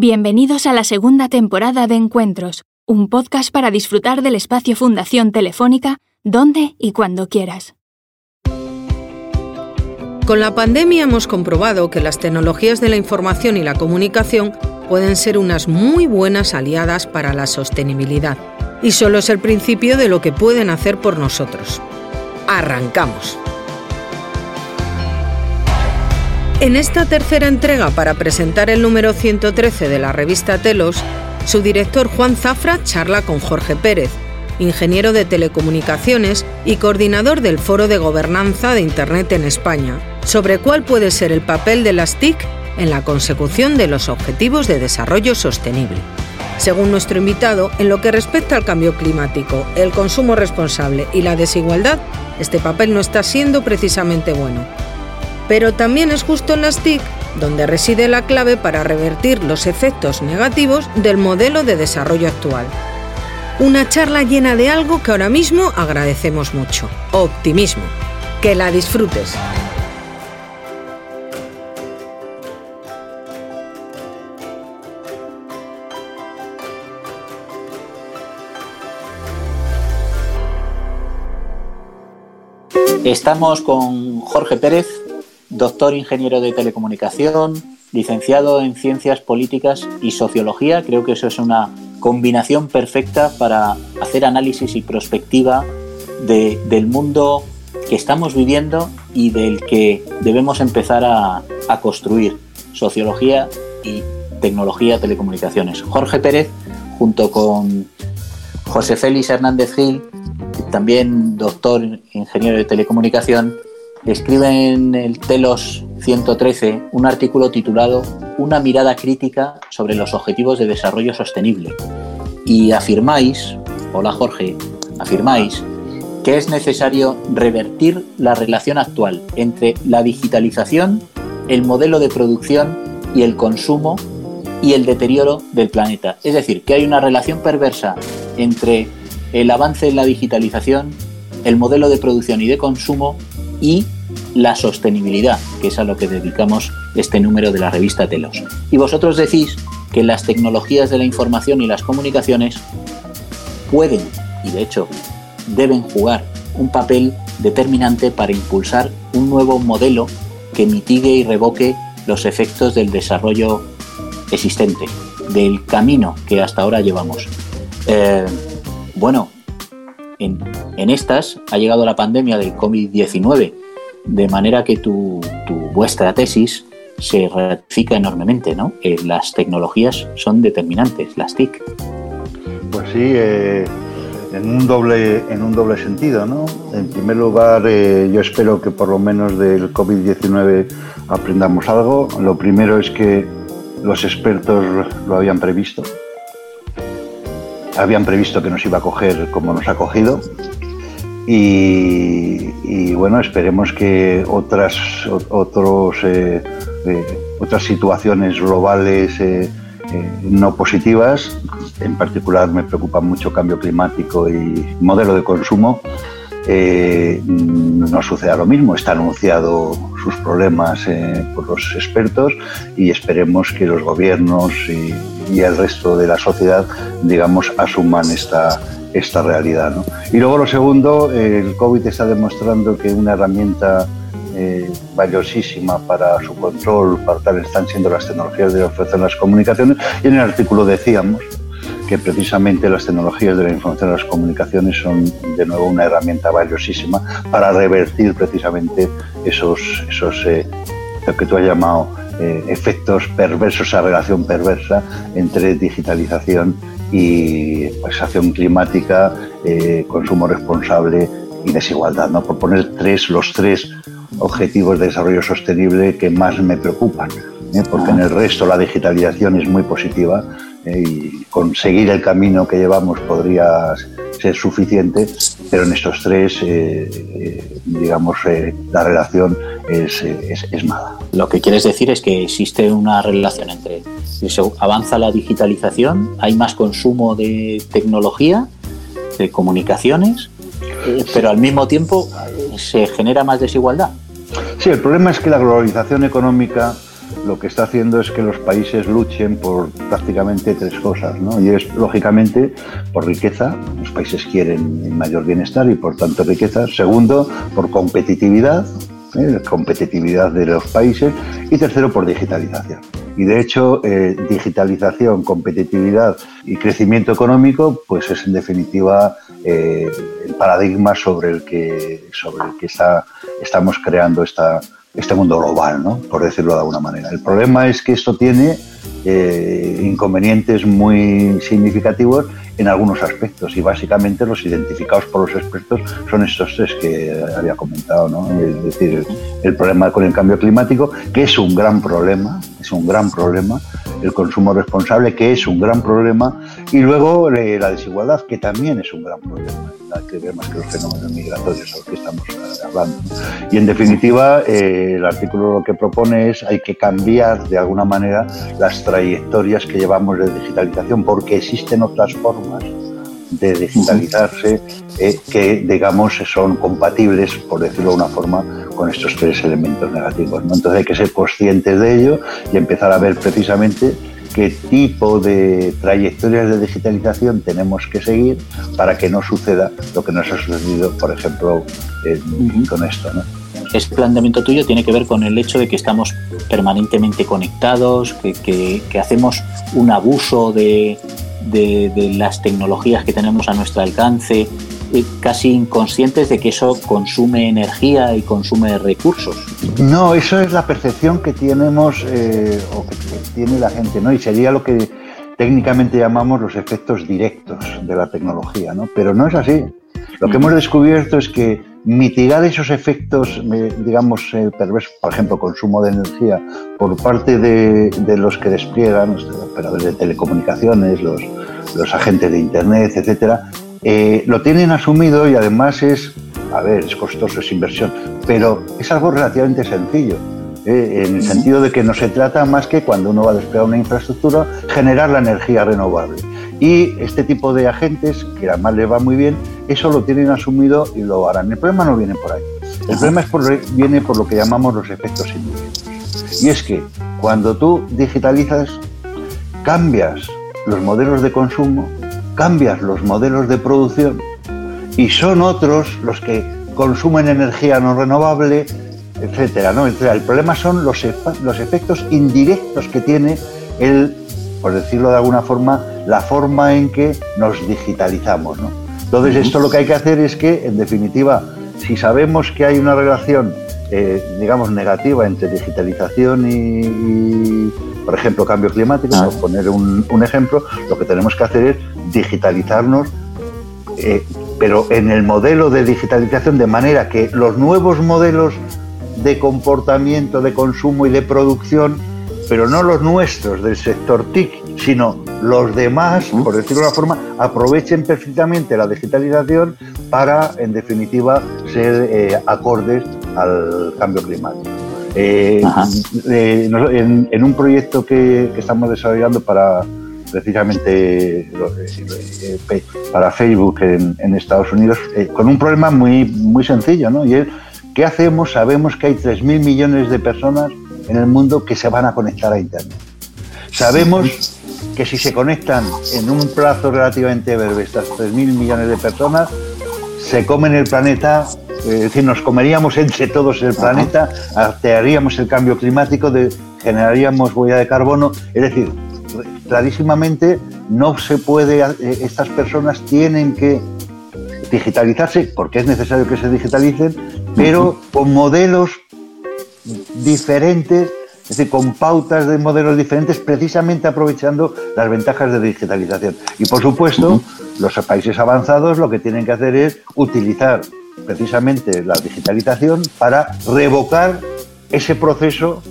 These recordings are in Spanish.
Bienvenidos a la segunda temporada de Encuentros, un podcast para disfrutar del espacio Fundación Telefónica donde y cuando quieras. Con la pandemia hemos comprobado que las tecnologías de la información y la comunicación pueden ser unas muy buenas aliadas para la sostenibilidad. Y solo es el principio de lo que pueden hacer por nosotros. Arrancamos. En esta tercera entrega para presentar el número 113 de la revista Telos, su director Juan Zafra charla con Jorge Pérez, ingeniero de telecomunicaciones y coordinador del Foro de Gobernanza de Internet en España, sobre cuál puede ser el papel de las TIC en la consecución de los Objetivos de Desarrollo Sostenible. Según nuestro invitado, en lo que respecta al cambio climático, el consumo responsable y la desigualdad, este papel no está siendo precisamente bueno pero también es justo en las TIC donde reside la clave para revertir los efectos negativos del modelo de desarrollo actual. Una charla llena de algo que ahora mismo agradecemos mucho, optimismo. Que la disfrutes. Estamos con Jorge Pérez, doctor ingeniero de telecomunicación, licenciado en ciencias políticas y sociología. Creo que eso es una combinación perfecta para hacer análisis y prospectiva del mundo que estamos viviendo y del que debemos empezar a, a construir sociología y tecnología telecomunicaciones. Jorge Pérez, junto con José Félix Hernández Gil, también doctor ingeniero de telecomunicación, escribe en el Telos 113 un artículo titulado Una mirada crítica sobre los objetivos de desarrollo sostenible. Y afirmáis, hola Jorge, afirmáis que es necesario revertir la relación actual entre la digitalización, el modelo de producción y el consumo y el deterioro del planeta. Es decir, que hay una relación perversa entre el avance en la digitalización, el modelo de producción y de consumo y la sostenibilidad, que es a lo que dedicamos este número de la revista Telos. Y vosotros decís que las tecnologías de la información y las comunicaciones pueden, y de hecho deben jugar un papel determinante para impulsar un nuevo modelo que mitigue y revoque los efectos del desarrollo existente, del camino que hasta ahora llevamos. Eh, bueno, en, en estas ha llegado la pandemia del COVID-19 de manera que tu, vuestra tesis se ratifica enormemente, ¿no? las tecnologías son determinantes, las TIC. Pues sí, eh, en, un doble, en un doble sentido, ¿no? En primer lugar, eh, yo espero que por lo menos del COVID-19 aprendamos algo. Lo primero es que los expertos lo habían previsto. Habían previsto que nos iba a coger como nos ha cogido y, bueno, esperemos que otras, otros, eh, eh, otras situaciones globales eh, no positivas, en particular me preocupa mucho cambio climático y modelo de consumo, no suceda lo mismo. Está anunciado sus problemas por los expertos y esperemos que los gobiernos y, el resto de la sociedad, digamos, asuman esta esta realidad. ¿no? Y luego lo segundo, el COVID está demostrando que una herramienta eh, valiosísima para su control, para tal, están siendo las tecnologías de ofrecer las comunicaciones. Y en el artículo decíamos que precisamente las tecnologías de la información y las comunicaciones son de nuevo una herramienta valiosísima para revertir precisamente esos, esos eh, lo que tú has llamado eh, efectos perversos, esa relación perversa entre digitalización y pues, climática, eh, consumo responsable y desigualdad, ¿no? por poner tres, los tres objetivos de desarrollo sostenible que más me preocupan. porque en el resto la digitalización es muy positiva. Y conseguir el camino que llevamos podría ser suficiente, pero en estos tres, digamos, la relación es, es, mala. Lo que quieres decir es que existe una relación entre avanza la digitalización, hay más consumo de tecnología, de comunicaciones, pero al mismo tiempo se genera más desigualdad. Sí, el problema es que la globalización económica lo que está haciendo es que los países luchen por prácticamente tres cosas, ¿no? Y es, lógicamente, por riqueza, los países quieren mayor bienestar y, por tanto, riqueza. Segundo, por competitividad, ¿eh? competitividad de los países. Y tercero, por digitalización. Y de hecho, eh, digitalización, competitividad y crecimiento económico, pues es en definitiva eh, el paradigma sobre el que, sobre el que está, estamos creando esta, este mundo global, ¿no? por decirlo de alguna manera. El problema es que esto tiene eh, inconvenientes muy significativos en algunos aspectos y básicamente los identificados por los expertos son estos tres que había comentado, ¿no? es decir, el, problema con el cambio climático, que es un gran problema, es un gran problema, el consumo responsable, que es un gran problema, y luego eh, la desigualdad, que también es un gran problema, que ver más que los fenómenos migratorios a los que estamos eh, hablando. Y en definitiva, eh, el artículo lo que propone es hay que cambiar de alguna manera las trayectorias que llevamos de digitalización, porque existen otras formas de digitalizarse que, digamos, son compatibles, por decirlo de una forma, con estos tres elementos negativos. Entonces hay que ser conscientes de ello y empezar a ver precisamente qué tipo de trayectorias de digitalización tenemos que seguir para que no suceda lo que nos ha sucedido, por ejemplo, con esto. ¿no? Este planteamiento tuyo tiene que ver con el hecho de que estamos permanentemente conectados, que, hacemos un abuso de, de, las tecnologías que tenemos a nuestro alcance, eh, casi inconscientes de que eso consume energía y consume recursos. No, eso es la percepción que tenemos eh, o que tiene la gente, ¿no? Y sería lo que técnicamente llamamos los efectos directos de la tecnología, ¿no? Pero no es así. Lo que hemos descubierto es que mitigar esos efectos, eh, digamos, perversos, por ejemplo, consumo de energía por parte de, los que despliegan, los operadores de telecomunicaciones, los, los agentes de Internet, etcétera, eh, lo tienen asumido y además es, a ver, es costoso, es inversión, pero es algo relativamente sencillo. Eh, en el sentido de que no se trata más que cuando uno va a desplegar una infraestructura, generar la energía renovable. Y este tipo de agentes, que además les va muy bien, eso lo tienen asumido y lo harán. El problema no viene por ahí. El problema es por, viene por lo que llamamos los efectos inmediatos. Y es que cuando tú digitalizas, cambias los modelos de consumo cambias los modelos de producción y son otros los que consumen energía no renovable, etcétera. ¿no? El problema son los, los efectos indirectos que tiene el, por decirlo de alguna forma, la forma en que nos digitalizamos. ¿no? Entonces, esto lo que hay que hacer es que, en definitiva, si sabemos que hay una relación, eh, digamos, negativa entre digitalización y por ejemplo, cambio climático, ah. por poner un, ejemplo, lo que tenemos que hacer es digitalizarnos, eh, pero en el modelo de digitalización, de manera que los nuevos modelos de comportamiento, de consumo y de producción, pero no los nuestros del sector TIC, sino los demás, por decirlo de una forma, aprovechen perfectamente la digitalización para, en definitiva, ser eh, acordes al cambio climático. Eh, eh, en, un proyecto que, estamos desarrollando para precisamente para Facebook en, Estados Unidos, con un problema muy, muy sencillo, ¿no? Y es, ¿qué hacemos? Sabemos que hay 3.000 millones de personas en el mundo que se van a conectar a Internet. Sabemos que si se conectan en un plazo relativamente breve estas 3.000 millones de personas, se comen el planeta es decir, nos comeríamos entre todos el planeta, alteraríamos el cambio climático, generaríamos huella de carbono, es decir, clarísimamente no se puede, eh, estas personas tienen que digitalizarse, porque es necesario que se digitalicen, pero con modelos diferentes, es decir, con pautas de modelos diferentes, precisamente aprovechando las ventajas de digitalización. Y por supuesto, los países avanzados lo que tienen que hacer es utilizar precisamente la digitalización para revocar ese proceso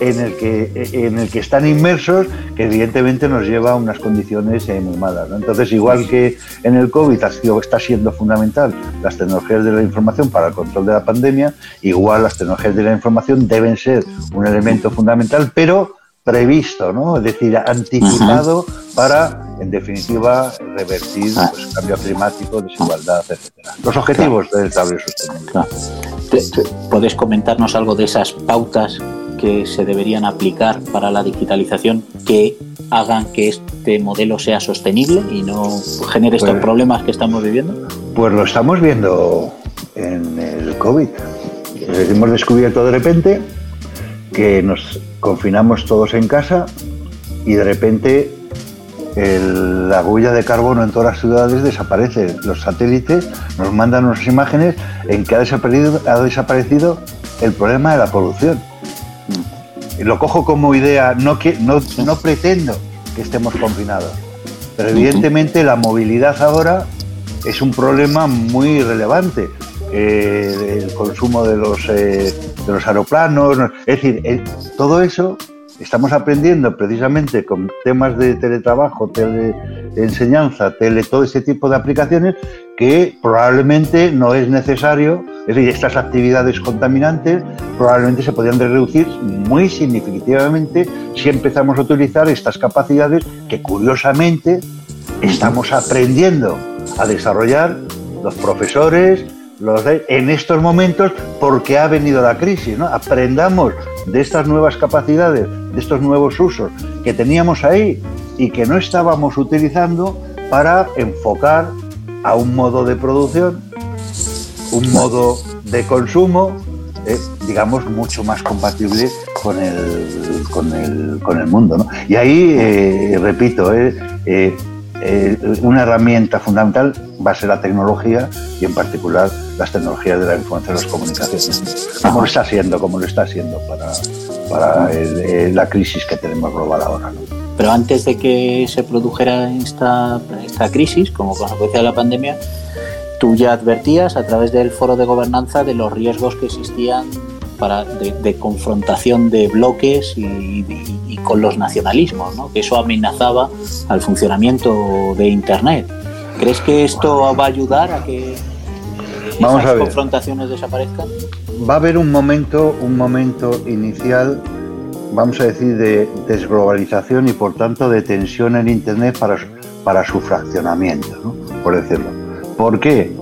en el que, en el que están inmersos, que evidentemente nos lleva a unas condiciones eh, muy malas. Entonces, igual que en el COVID ha sido, está siendo fundamental las tecnologías de la información para el control de la pandemia, igual las tecnologías de la información deben ser un elemento fundamental, pero previsto, ¿no? Es decir, anticipado para, en definitiva, revertir el ah. pues, cambio climático, desigualdad, etcétera. Los objetivos del desarrollo sostenible. ¿Puedes comentarnos algo de esas pautas que se deberían aplicar para la digitalización que hagan que este modelo sea sostenible y no genere estos pues problemas que estamos viviendo? Pues lo estamos viendo en el COVID. Hemos descubierto de repente que nos confinamos todos en casa y de repente la huella de carbono en todas las ciudades desaparece. Los satélites nos mandan unas imágenes en que ha desaparecido, ha desaparecido el problema de la polución lo cojo como idea, no, que, no, no pretendo que estemos confinados, pero evidentemente la movilidad ahora es un problema muy relevante. Eh, el consumo de los, eh, de los aeroplanos, es decir, eh, todo eso estamos aprendiendo precisamente con temas de teletrabajo, teleenseñanza, tele, todo ese tipo de aplicaciones que probablemente no es necesario, es decir, estas actividades contaminantes probablemente se podrían reducir muy significativamente si empezamos a utilizar estas capacidades que curiosamente estamos aprendiendo a desarrollar los profesores, los en estos momentos porque ha venido la crisis. Aprendamos de estas nuevas capacidades, de estos nuevos usos que teníamos ahí y que no estábamos utilizando para enfocar a un modo de producción, un modo de consumo, eh, digamos, mucho más compatible con el, con el, con el mundo. Y ahí, eh, repito, eh, una herramienta fundamental va a ser la tecnología y en particular las tecnologías de la información y las comunicaciones, como lo está haciendo, como lo está haciendo para, para la crisis que tenemos global ahora. Pero antes de que se produjera esta, esta crisis, como consecuencia de la pandemia, tú ya advertías a través del foro de gobernanza de los riesgos que existían para, de, confrontación de bloques y, con los nacionalismos, ¿no? que eso amenazaba al funcionamiento de Internet. ¿Crees que esto va a ayudar a que esas confrontaciones desaparezcan? Va a haber un momento, un momento inicial vamos a decir, de desglobalización y por tanto de tensión en Internet para, para su fraccionamiento, por decirlo. ¿Por qué?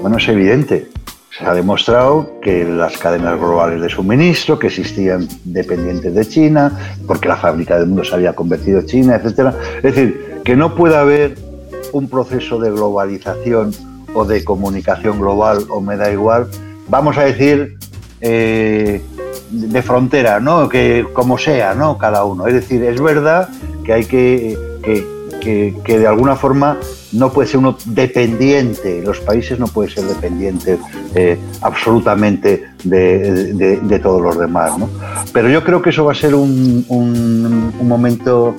Bueno, es evidente. Se ha demostrado que las cadenas globales de suministro, que existían dependientes de China, porque la fábrica del mundo se había convertido en China, etc. Es decir, que no puede haber un proceso de globalización o de comunicación global, o me da igual, vamos a decir, eh, de frontera, ¿no? Que como sea, ¿no? Cada uno. Es decir, es verdad que hay que, que, de alguna forma no puede ser uno dependiente, los países no pueden ser dependientes eh, absolutamente de, todos los demás, ¿no? Pero yo creo que eso va a ser un, un, momento,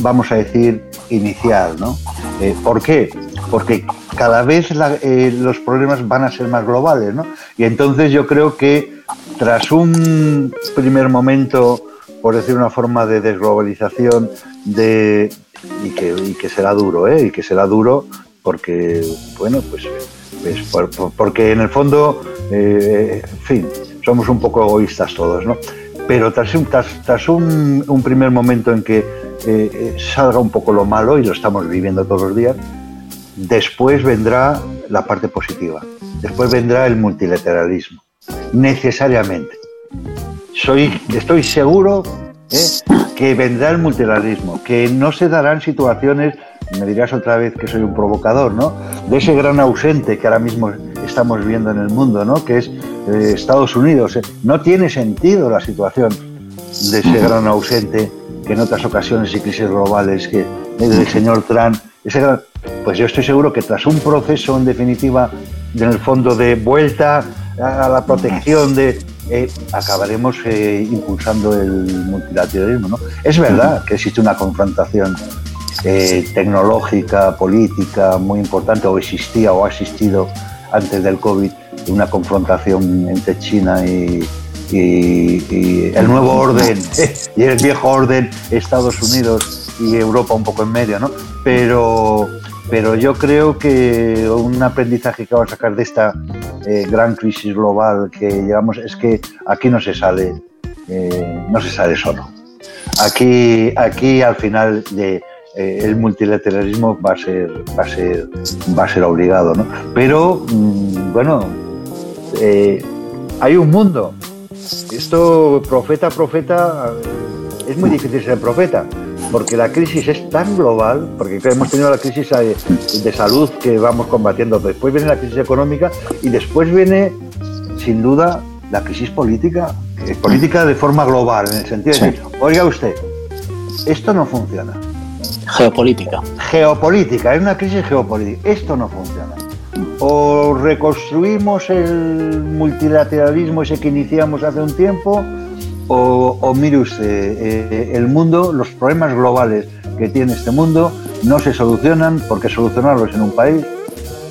vamos a decir, inicial, ¿no? Eh, ¿Por qué? Porque cada vez eh, los problemas van a ser más globales, ¿no? Y entonces yo creo que tras un primer momento, por decir una forma de desglobalización, de, y, que, será duro, ¿eh? y que será duro porque, bueno, pues, pues porque en el fondo, eh, en fin, somos un poco egoístas todos, ¿no? Pero tras, tras, un, primer momento en que eh, salga un poco lo malo, y lo estamos viviendo todos los días, después vendrá la parte positiva, después vendrá el multilateralismo necesariamente. Soy, estoy seguro ¿eh? que vendrá el multilateralismo, que no se darán situaciones, me dirás otra vez que soy un provocador, ¿no? De ese gran ausente que ahora mismo estamos viendo en el mundo, ¿no? Que es eh, Estados Unidos. No tiene sentido la situación de ese gran ausente que en otras ocasiones y crisis globales que el señor Trump, pues yo estoy seguro que tras un proceso en definitiva en el fondo de vuelta a la protección de eh, acabaremos eh, impulsando el multilateralismo. ¿no? Es verdad que existe una confrontación eh, tecnológica, política muy importante, o existía o ha existido antes del COVID, una confrontación entre China y, y, el nuevo orden y el viejo orden Estados Unidos y Europa un poco en medio, ¿no? Pero, pero yo creo que un aprendizaje que vamos a sacar de esta eh, gran crisis global que llevamos es que aquí no se sale, eh, no se sale solo. Aquí, aquí al final eh, el multilateralismo va a ser, va a ser, va a ser obligado, ¿no? Pero mm, bueno, hay un mundo esto, profeta, profeta, es muy difícil ser profeta, porque la crisis es tan global, porque hemos tenido la crisis de salud que vamos combatiendo, después viene la crisis económica y después viene, sin duda, la crisis política, política de forma global, en el sentido de decir, oiga usted, esto no funciona. Geopolítica. Geopolítica, es una crisis geopolítica, esto no funciona o reconstruimos el multilateralismo ese que iniciamos hace un tiempo, o, mire usted, eh, el mundo, los problemas globales que tiene este mundo no se solucionan porque solucionarlos en un país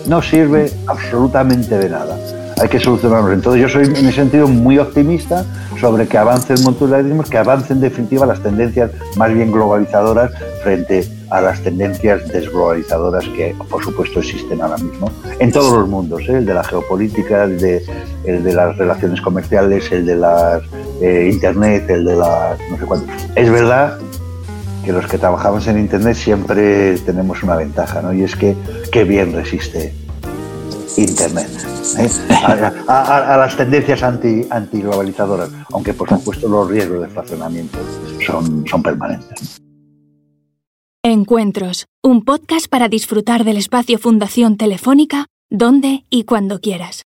no sirve absolutamente de nada. Hay que solucionarlos. Entonces yo soy en ese sentido muy optimista sobre que avance el multilateralismo, que avance en definitiva las tendencias más bien globalizadoras frente a las tendencias desglobalizadoras que, por supuesto, existen ahora mismo en todos los mundos, ¿eh? el de la geopolítica, el de, el de las relaciones comerciales, el de la eh, Internet, el de las no sé cuánto. Es verdad que los que trabajamos en Internet siempre tenemos una ventaja, ¿no? Y es que qué bien resiste Internet ¿eh? a, las tendencias anti, antiglobalizadoras, aunque por supuesto los riesgos de fraccionamiento son, son permanentes. Encuentros, un podcast para disfrutar del espacio Fundación Telefónica, donde y cuando quieras.